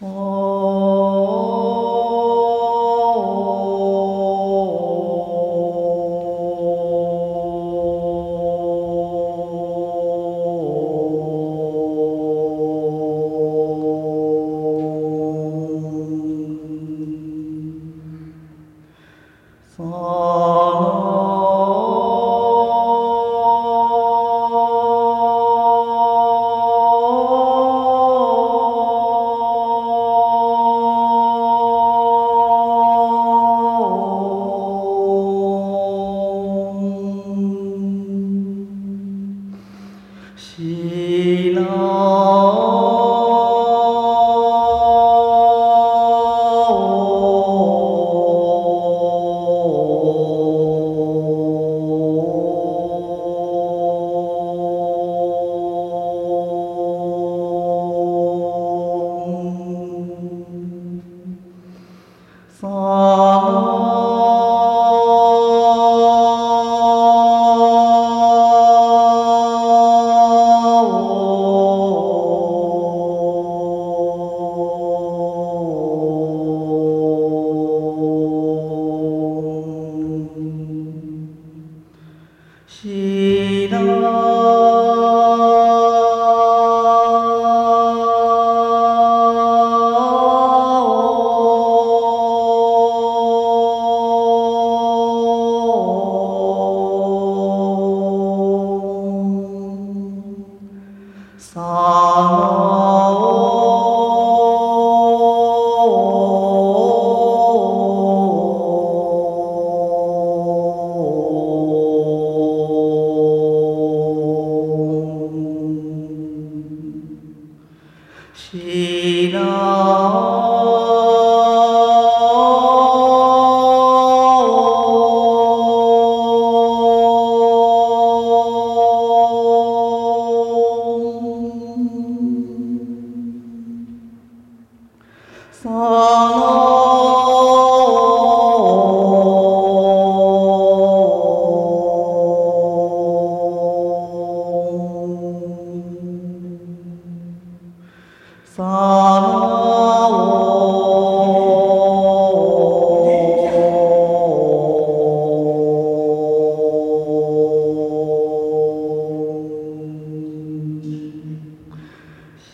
哦。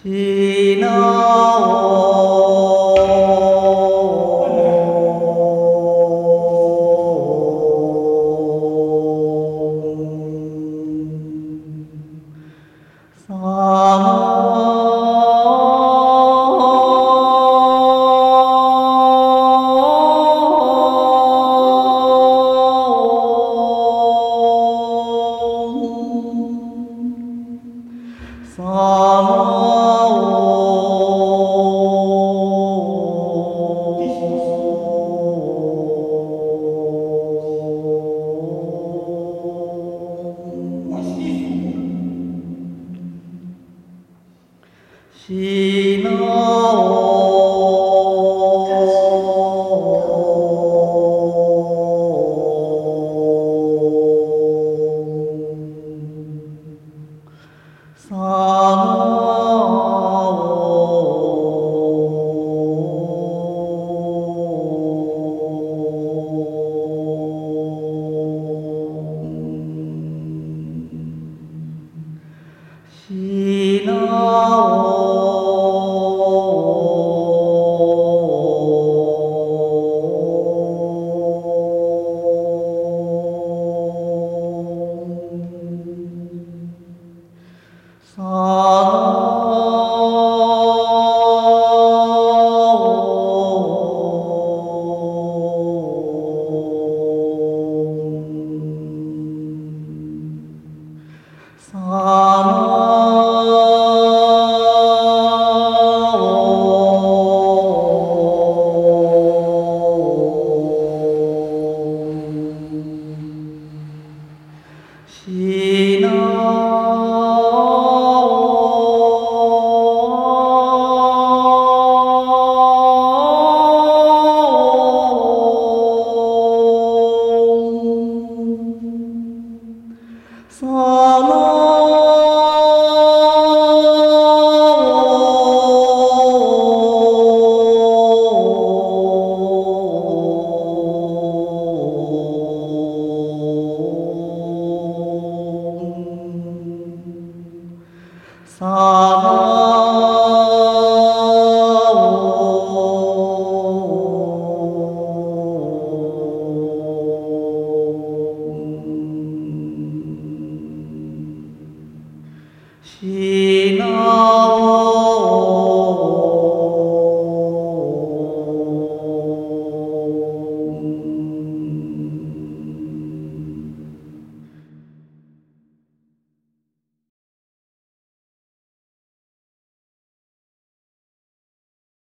khi nó しのしな萨嘛吽。